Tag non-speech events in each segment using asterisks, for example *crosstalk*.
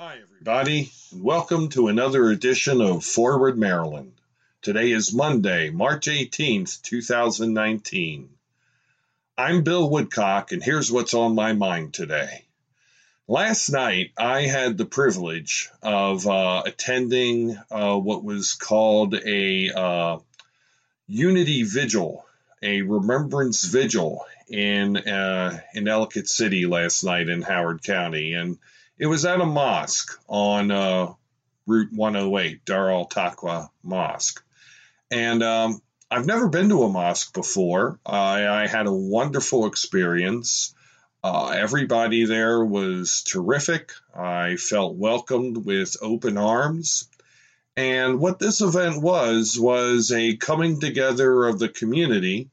Hi, everybody, and welcome to another edition of Forward Maryland. Today is Monday, March 18th, 2019. I'm Bill Woodcock, and here's what's on my mind today. Last night, I had the privilege of uh, attending uh, what was called a uh, Unity Vigil, a remembrance vigil in uh, in Ellicott City last night in Howard County, and it was at a mosque on uh, Route 108, Dar al Taqwa Mosque. And um, I've never been to a mosque before. I, I had a wonderful experience. Uh, everybody there was terrific. I felt welcomed with open arms. And what this event was, was a coming together of the community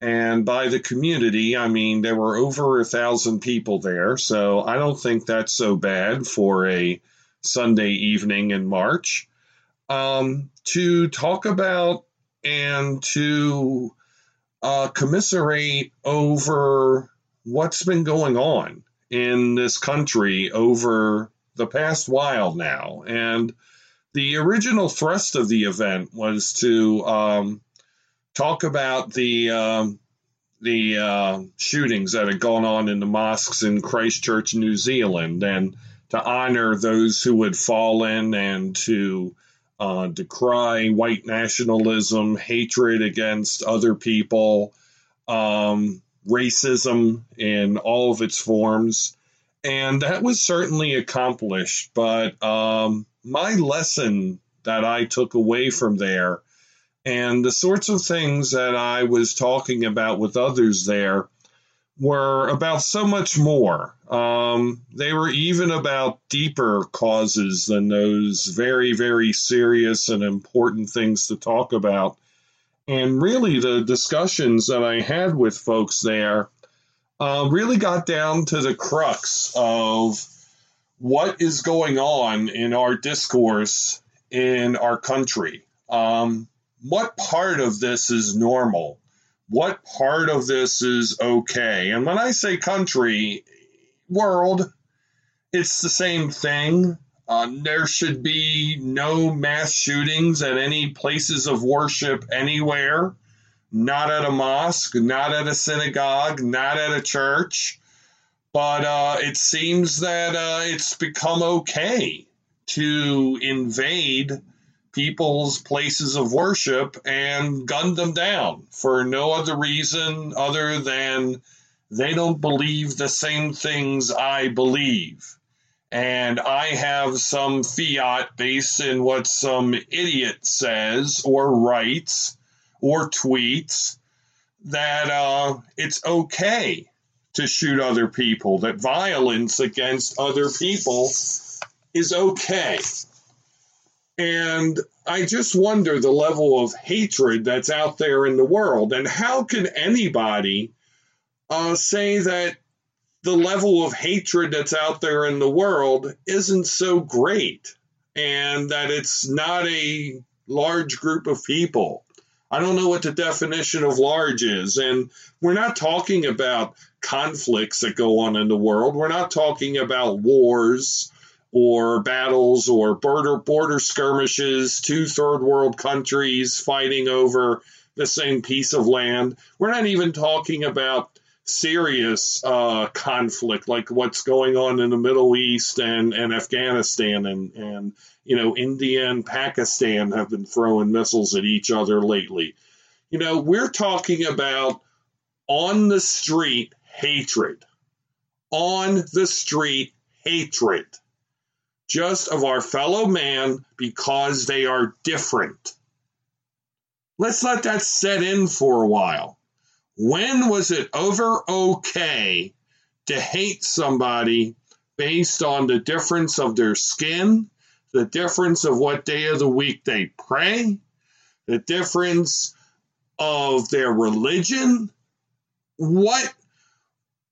and by the community, I mean there were over a thousand people there. So I don't think that's so bad for a Sunday evening in March. Um, to talk about and to uh, commiserate over what's been going on in this country over the past while now. And the original thrust of the event was to um, talk about the um, the uh, shootings that had gone on in the mosques in Christchurch, New Zealand, and to honor those who had fallen and to uh, decry white nationalism, hatred against other people, um, racism in all of its forms. And that was certainly accomplished. But um, my lesson that I took away from there and the sorts of things that I was talking about with others there were about so much more. Um, they were even about deeper causes than those very, very serious and important things to talk about. And really, the discussions that I had with folks there uh, really got down to the crux of what is going on in our discourse in our country. Um, what part of this is normal? What part of this is okay? And when I say country, world, it's the same thing. Uh, there should be no mass shootings at any places of worship anywhere, not at a mosque, not at a synagogue, not at a church. But uh, it seems that uh, it's become okay to invade people's places of worship and gunned them down for no other reason other than they don't believe the same things I believe. And I have some fiat based in what some idiot says or writes or tweets that uh, it's okay to shoot other people, that violence against other people is okay. And I just wonder the level of hatred that's out there in the world. And how can anybody uh, say that the level of hatred that's out there in the world isn't so great and that it's not a large group of people? I don't know what the definition of large is. And we're not talking about conflicts that go on in the world. We're not talking about wars or battles or border border skirmishes, two third world countries fighting over the same piece of land. We're not even talking about serious uh, conflict like what's going on in the Middle East and, and Afghanistan and, and you know India and Pakistan have been throwing missiles at each other lately. You know, we're talking about on the street hatred. On the street hatred just of our fellow man because they are different. Let's let that set in for a while. When was it over okay to hate somebody based on the difference of their skin, the difference of what day of the week they pray, the difference of their religion? What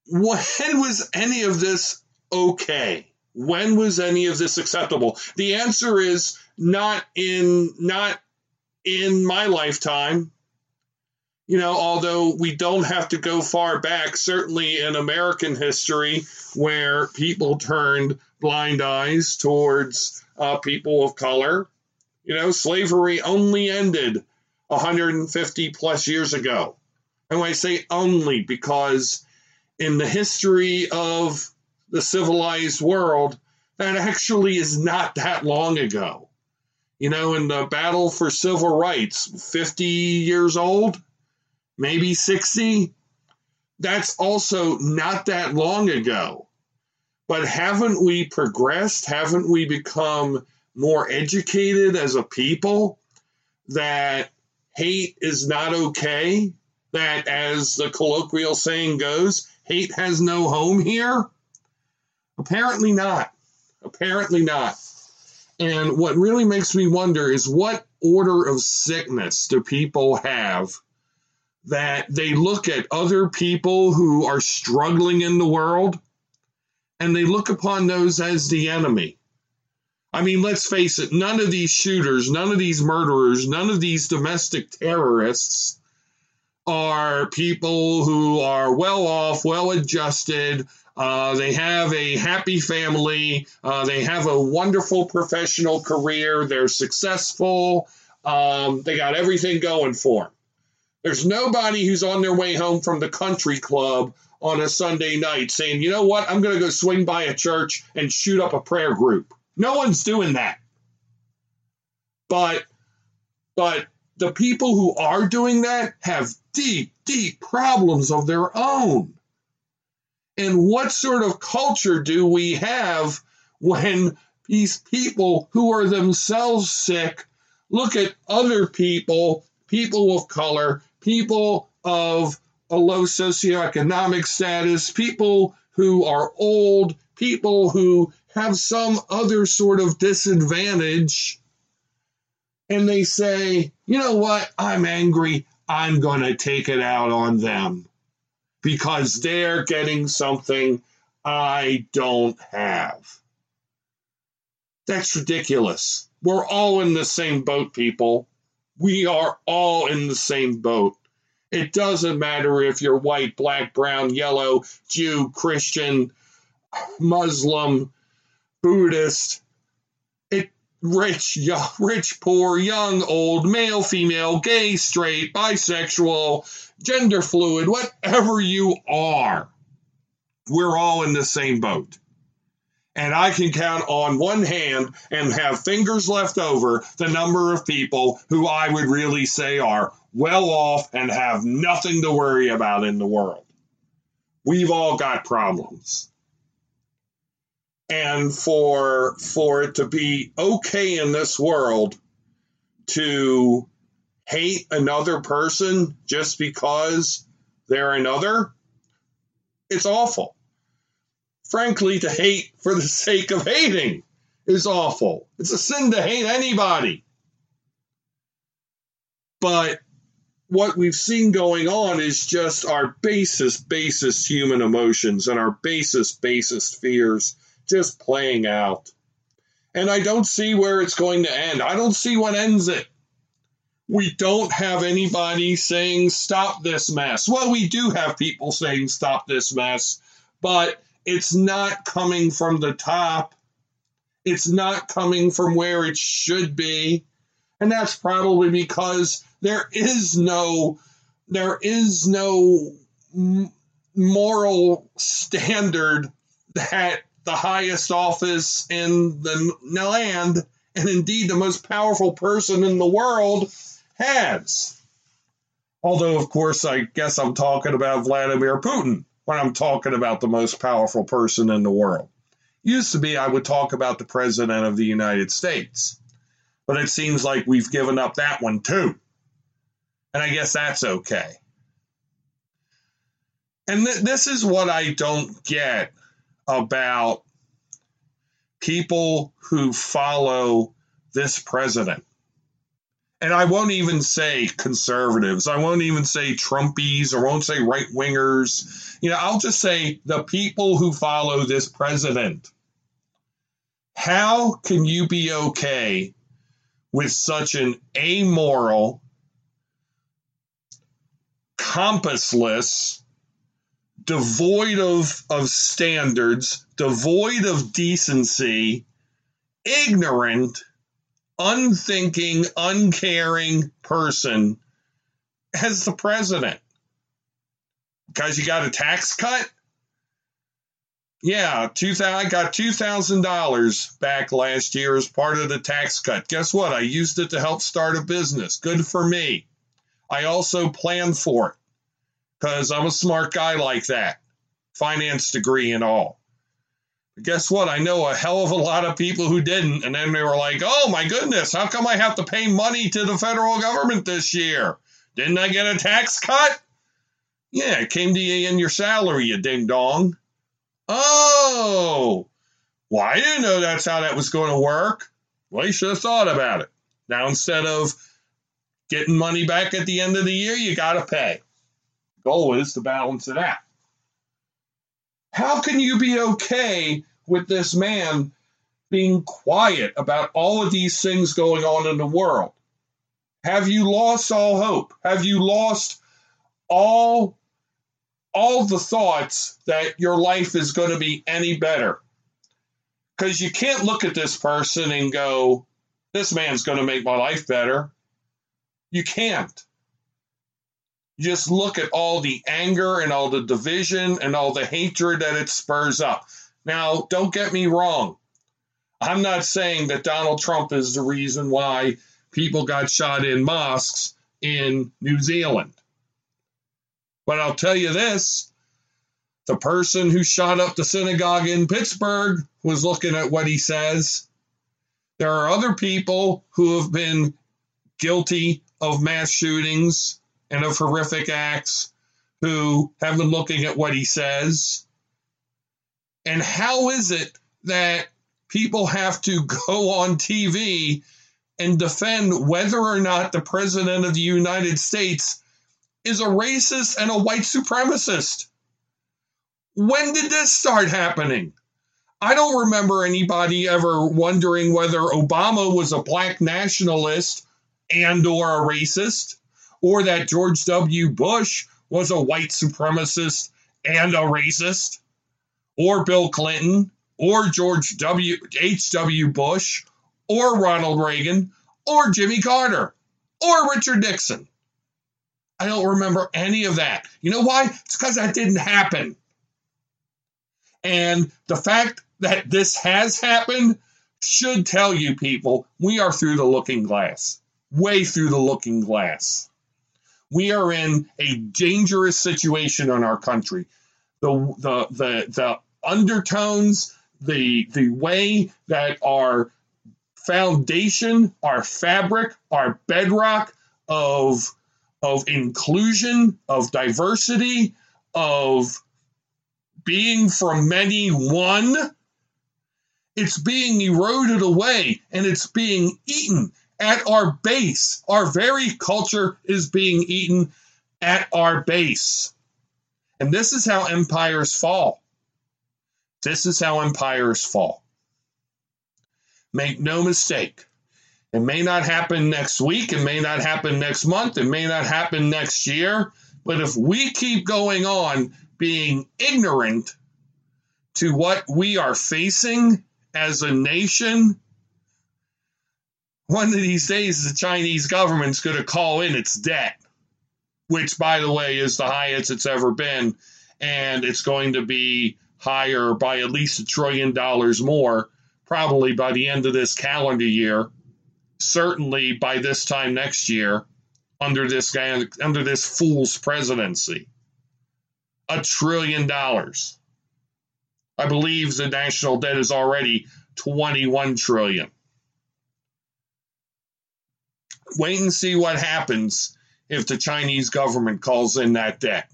when was any of this okay? When was any of this acceptable? The answer is not in not in my lifetime. You know, although we don't have to go far back, certainly in American history, where people turned blind eyes towards uh, people of color. You know, slavery only ended 150 plus years ago. And I say only because in the history of the civilized world, that actually is not that long ago. You know, in the battle for civil rights, 50 years old, maybe 60, that's also not that long ago. But haven't we progressed? Haven't we become more educated as a people that hate is not okay? That, as the colloquial saying goes, hate has no home here? Apparently not. Apparently not. And what really makes me wonder is what order of sickness do people have that they look at other people who are struggling in the world and they look upon those as the enemy? I mean, let's face it, none of these shooters, none of these murderers, none of these domestic terrorists are people who are well off, well adjusted. Uh, they have a happy family. Uh, they have a wonderful professional career. They're successful. Um, they got everything going for them. There's nobody who's on their way home from the country club on a Sunday night saying, you know what, I'm going to go swing by a church and shoot up a prayer group. No one's doing that. But, but the people who are doing that have deep, deep problems of their own. And what sort of culture do we have when these people who are themselves sick look at other people, people of color, people of a low socioeconomic status, people who are old, people who have some other sort of disadvantage, and they say, you know what, I'm angry, I'm going to take it out on them because they're getting something I don't have. That's ridiculous. We're all in the same boat, people. We are all in the same boat. It doesn't matter if you're white, black, brown, yellow, Jew, Christian, Muslim, Buddhist, rich, young, rich, poor, young, old, male, female, gay, straight, bisexual, gender fluid, whatever you are. We're all in the same boat. And I can count on one hand and have fingers left over the number of people who I would really say are well off and have nothing to worry about in the world. We've all got problems. And for for it to be okay in this world to hate another person just because they're another, it's awful frankly, to hate for the *laughs* sake of hating is awful. It's a sin to hate anybody. But what we've seen going on is just our basest, basest human emotions and our basest, basest fears just playing out. And I don't see where it's going to end. I don't see what ends it. We don't have anybody saying, stop this mess. Well, we do have people saying, stop this mess, but it's not coming from the top. It's not coming from where it should be. And that's probably because there is no there is no moral standard that the highest office in the land and indeed the most powerful person in the world has. Although, of course, I guess I'm talking about Vladimir Putin when I'm talking about the most powerful person in the world. Used to be I would talk about the President of the United States, but it seems like we've given up that one too. And I guess that's okay. And th- this is what I don't get about people who follow this president and I won't even say conservatives. I won't even say Trumpies or won't say right wingers. You know, I'll just say the people who follow this president. How can you be okay with such an amoral, compassless, devoid of, of standards, devoid of decency, ignorant, unthinking, uncaring person as the president. Because you got a tax cut? Yeah, two I got two thousand dollars back last year as part of the tax cut. Guess what? I used it to help start a business. Good for me. I also planned for it because I'm a smart guy like that, finance degree and all. But guess what? I know a hell of a lot of people who didn't, and then they were like, "Oh my goodness, how come I have to pay money to the federal government this year? Didn't I get a tax cut?" Yeah, it came to you in your salary, you ding dong. Oh, well, I didn't know that's how that was going to work. Well, you should have thought about it. Now, instead of getting money back at the end of the year, you got to pay. Goal is to balance it out. How can you be okay with this man being quiet about all of these things going on in the world? Have you lost all hope? Have you lost all all the thoughts that your life is going to be any better. Because you can't look at this person and go, this man's going to make my life better. You can't. Just look at all the anger and all the division and all the hatred that it spurs up. Now, don't get me wrong. I'm not saying that Donald Trump is the reason why people got shot in mosques in New Zealand. But I'll tell you this the person who shot up the synagogue in Pittsburgh was looking at what he says. There are other people who have been guilty of mass shootings and of horrific acts who have been looking at what he says. And how is it that people have to *laughs* go on TV and defend whether or not the President of the United States is a racist and a white supremacist. When did this start happening? I don't remember anybody ever wondering whether Obama was a black nationalist and or a racist or that George W. Bush was a white supremacist and a racist or Bill Clinton or George W. H.W. Bush or Ronald Reagan or Jimmy Carter or Richard Nixon. I don't remember any of that. You know why? It's because that didn't happen. And the fact that this has happened should tell you people we are through the looking glass, way through the looking glass. We are in a dangerous situation in our country. The, the, the, the undertones, the, the way that our foundation, our fabric, our bedrock of of inclusion, of diversity, of being from many one, it's being eroded away and it's being eaten at our base. Our very culture is being eaten at our base. And this is how empires fall. This is how empires fall. Make no mistake. It may not happen next week. It may not happen next month. It may not happen next year. But if we keep going on being ignorant to what we are facing as a nation, one of these days the Chinese government's going to call in its debt, which, by the way, is the highest it's ever been. And it's going to be higher by at least a trillion dollars more, probably by the end of this calendar year certainly by this time next year under this guy under this fool's presidency. A trillion dollars. I believe the national debt is already 21 trillion. Wait and see what happens if the Chinese government calls in that debt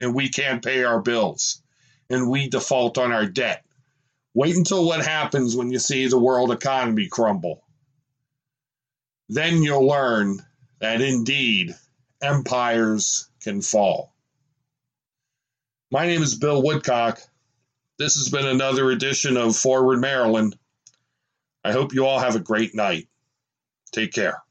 and we can't pay our bills and we default on our debt. Wait until what happens when you see the world economy crumble then you'll learn that indeed empires can fall. My name is Bill Woodcock. This has been another edition of Forward Maryland. I hope you all have a great night. Take care.